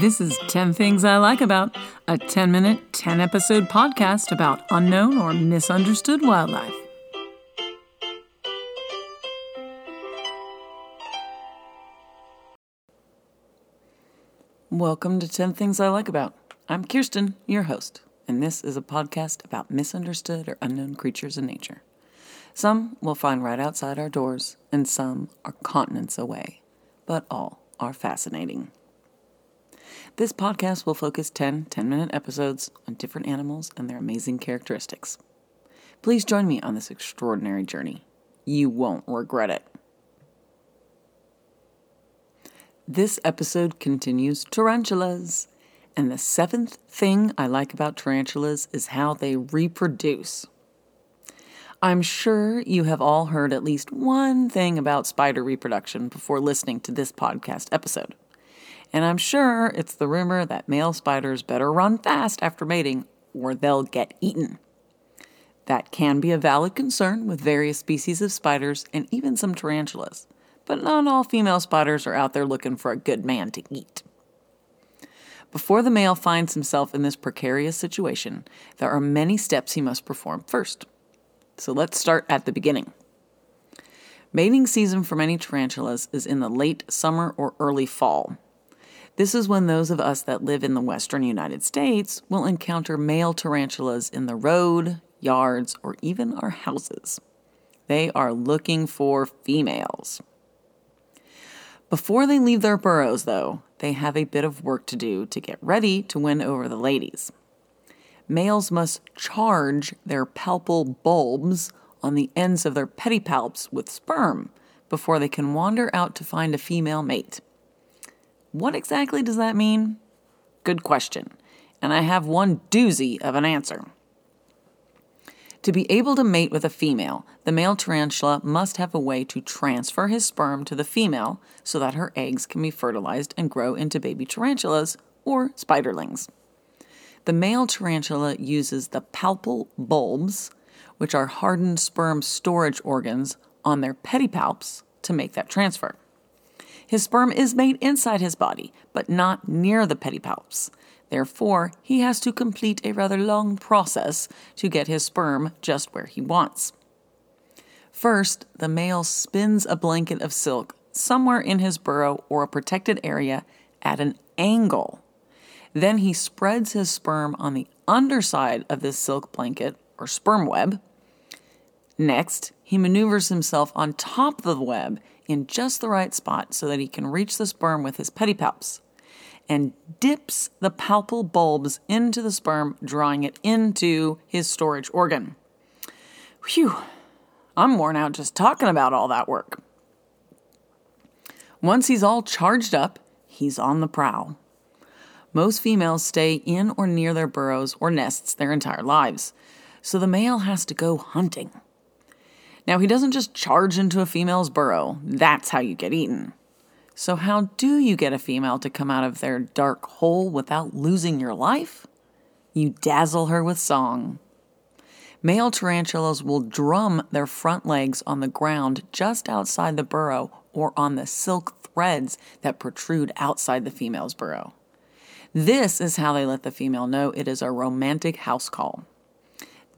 This is 10 Things I Like About, a 10 minute, 10 episode podcast about unknown or misunderstood wildlife. Welcome to 10 Things I Like About. I'm Kiersten, your host, and this is a podcast about misunderstood or unknown creatures in nature. Some we'll find right outside our doors, and some are continents away, but all are fascinating. This podcast will focus 10 10 minute episodes on different animals and their amazing characteristics. Please join me on this extraordinary journey. You won't regret it. This episode continues tarantulas. And the seventh thing I like about tarantulas is how they reproduce. I'm sure you have all heard at least one thing about spider reproduction before listening to this podcast episode. And I'm sure it's the rumor that male spiders better run fast after mating or they'll get eaten. That can be a valid concern with various species of spiders and even some tarantulas, but not all female spiders are out there looking for a good man to eat. Before the male finds himself in this precarious situation, there are many steps he must perform first. So let's start at the beginning. Mating season for many tarantulas is in the late summer or early fall. This is when those of us that live in the western United States will encounter male tarantulas in the road, yards, or even our houses. They are looking for females. Before they leave their burrows, though, they have a bit of work to do to get ready to win over the ladies. Males must charge their palpal bulbs on the ends of their pedipalps with sperm before they can wander out to find a female mate. What exactly does that mean? Good question, and I have one doozy of an answer. To be able to mate with a female, the male tarantula must have a way to transfer his sperm to the female so that her eggs can be fertilized and grow into baby tarantulas or spiderlings. The male tarantula uses the palpal bulbs, which are hardened sperm storage organs, on their pedipalps to make that transfer. His sperm is made inside his body, but not near the pedipalps. Therefore, he has to complete a rather long process to get his sperm just where he wants. First, the male spins a blanket of silk somewhere in his burrow or a protected area at an angle. Then he spreads his sperm on the underside of this silk blanket or sperm web. Next, he maneuvers himself on top of the web in just the right spot so that he can reach the sperm with his pedipalps and dips the palpal bulbs into the sperm, drawing it into his storage organ. Phew, I'm worn out just talking about all that work. Once he's all charged up, he's on the prowl. Most females stay in or near their burrows or nests their entire lives, so the male has to go hunting. Now, he doesn't just charge into a female's burrow, that's how you get eaten. So, how do you get a female to come out of their dark hole without losing your life? You dazzle her with song. Male tarantulas will drum their front legs on the ground just outside the burrow or on the silk threads that protrude outside the female's burrow. This is how they let the female know it is a romantic house call.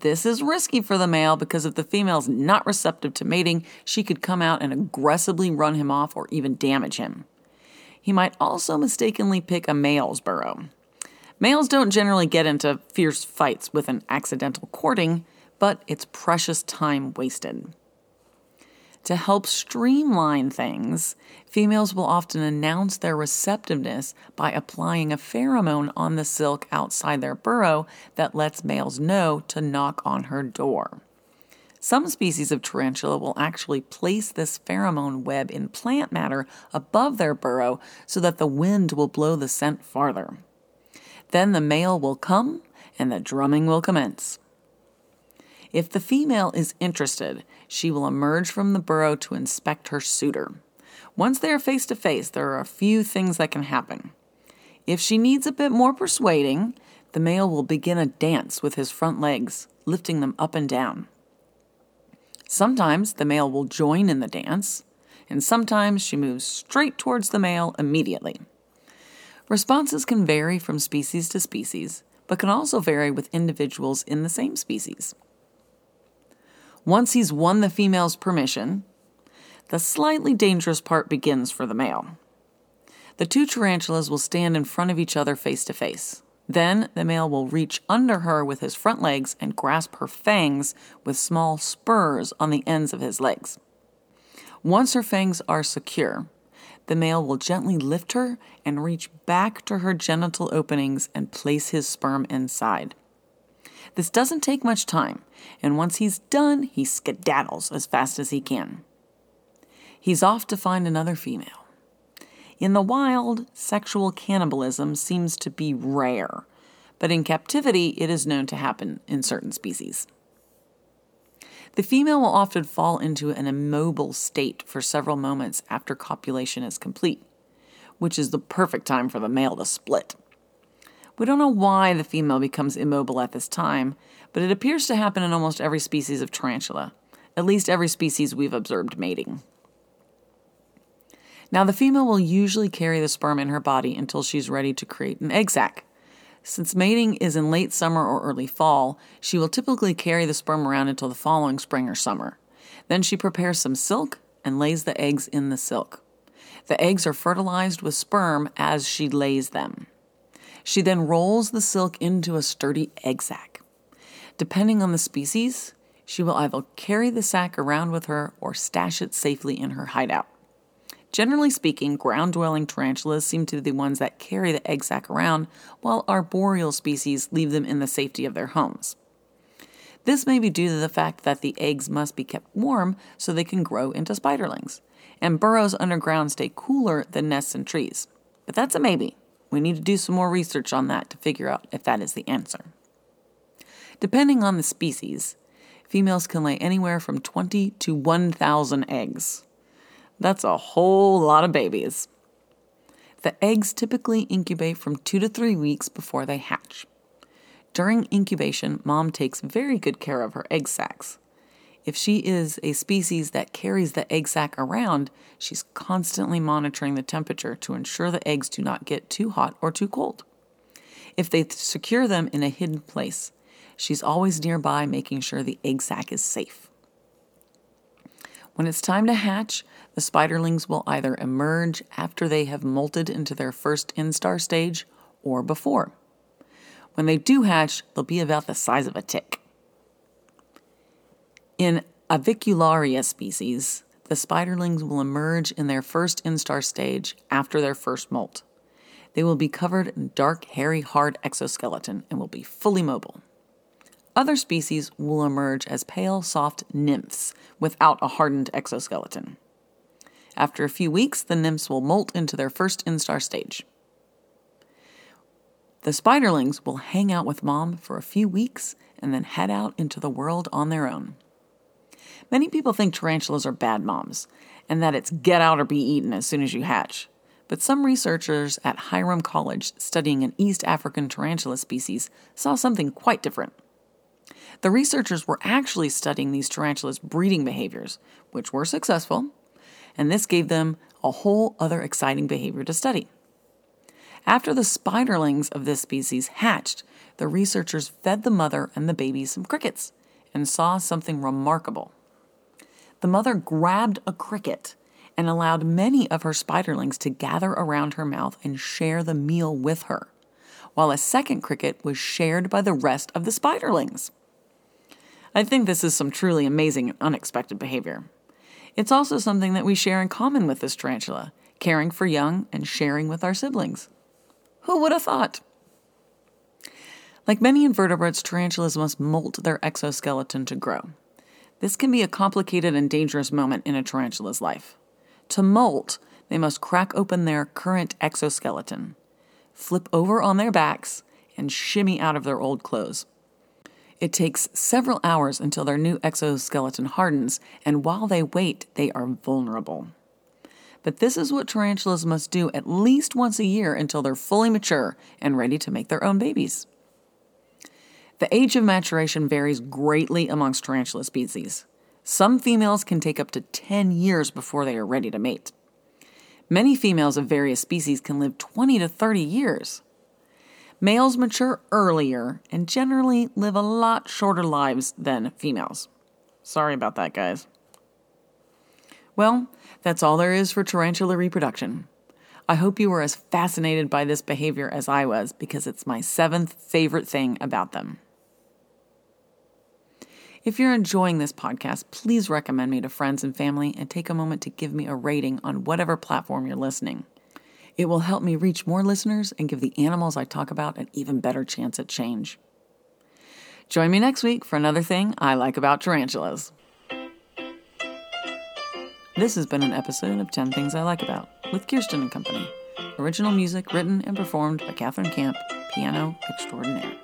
This is risky for the male because if the female's not receptive to mating, she could come out and aggressively run him off or even damage him. He might also mistakenly pick a male's burrow. Males don't generally get into fierce fights with an accidental courting, but it's precious time wasted. To help streamline things, females will often announce their receptiveness by applying a pheromone on the silk outside their burrow that lets males know to knock on her door. Some species of tarantula will actually place this pheromone web in plant matter above their burrow so that the wind will blow the scent farther. Then the male will come and the drumming will commence. If the female is interested, she will emerge from the burrow to inspect her suitor. Once they are face to face, there are a few things that can happen. If she needs a bit more persuading, the male will begin a dance with his front legs, lifting them up and down. Sometimes the male will join in the dance, and sometimes she moves straight towards the male immediately. Responses can vary from species to species, but can also vary with individuals in the same species. Once he's won the female's permission, the slightly dangerous part begins for the male. The two tarantulas will stand in front of each other face to face. Then the male will reach under her with his front legs and grasp her fangs with small spurs on the ends of his legs. Once her fangs are secure, the male will gently lift her and reach back to her genital openings and place his sperm inside. This doesn't take much time, and once he's done, he skedaddles as fast as he can. He's off to find another female. In the wild, sexual cannibalism seems to be rare, but in captivity, it is known to happen in certain species. The female will often fall into an immobile state for several moments after copulation is complete, which is the perfect time for the male to split. We don't know why the female becomes immobile at this time, but it appears to happen in almost every species of tarantula, at least every species we've observed mating. Now, the female will usually carry the sperm in her body until she's ready to create an egg sac. Since mating is in late summer or early fall, she will typically carry the sperm around until the following spring or summer. Then she prepares some silk and lays the eggs in the silk. The eggs are fertilized with sperm as she lays them. She then rolls the silk into a sturdy egg sac. Depending on the species, she will either carry the sac around with her or stash it safely in her hideout. Generally speaking, ground dwelling tarantulas seem to be the ones that carry the egg sac around, while arboreal species leave them in the safety of their homes. This may be due to the fact that the eggs must be kept warm so they can grow into spiderlings, and burrows underground stay cooler than nests in trees. But that's a maybe. We need to do some more research on that to figure out if that is the answer. Depending on the species, females can lay anywhere from 20 to 1,000 eggs. That's a whole lot of babies. The eggs typically incubate from two to three weeks before they hatch. During incubation, mom takes very good care of her egg sacs. If she is a species that carries the egg sac around, she's constantly monitoring the temperature to ensure the eggs do not get too hot or too cold. If they secure them in a hidden place, she's always nearby making sure the egg sac is safe. When it's time to hatch, the spiderlings will either emerge after they have molted into their first instar stage or before. When they do hatch, they'll be about the size of a tick. In Avicularia species, the spiderlings will emerge in their first instar stage after their first molt. They will be covered in dark, hairy, hard exoskeleton and will be fully mobile. Other species will emerge as pale, soft nymphs without a hardened exoskeleton. After a few weeks, the nymphs will molt into their first instar stage. The spiderlings will hang out with mom for a few weeks and then head out into the world on their own. Many people think tarantulas are bad moms and that it's get out or be eaten as soon as you hatch. But some researchers at Hiram College studying an East African tarantula species saw something quite different. The researchers were actually studying these tarantulas' breeding behaviors, which were successful, and this gave them a whole other exciting behavior to study. After the spiderlings of this species hatched, the researchers fed the mother and the baby some crickets and saw something remarkable. The mother grabbed a cricket and allowed many of her spiderlings to gather around her mouth and share the meal with her, while a second cricket was shared by the rest of the spiderlings. I think this is some truly amazing and unexpected behavior. It's also something that we share in common with this tarantula caring for young and sharing with our siblings. Who would have thought? Like many invertebrates, tarantulas must molt their exoskeleton to grow. This can be a complicated and dangerous moment in a tarantula's life. To molt, they must crack open their current exoskeleton, flip over on their backs, and shimmy out of their old clothes. It takes several hours until their new exoskeleton hardens, and while they wait, they are vulnerable. But this is what tarantulas must do at least once a year until they're fully mature and ready to make their own babies. The age of maturation varies greatly amongst tarantula species. Some females can take up to 10 years before they are ready to mate. Many females of various species can live 20 to 30 years. Males mature earlier and generally live a lot shorter lives than females. Sorry about that, guys. Well, that's all there is for tarantula reproduction. I hope you were as fascinated by this behavior as I was because it's my seventh favorite thing about them. If you're enjoying this podcast, please recommend me to friends and family and take a moment to give me a rating on whatever platform you're listening. It will help me reach more listeners and give the animals I talk about an even better chance at change. Join me next week for another thing I like about tarantulas. This has been an episode of 10 Things I Like About with Kiersten and Company. Original music written and performed by Catherine Camp, piano extraordinaire.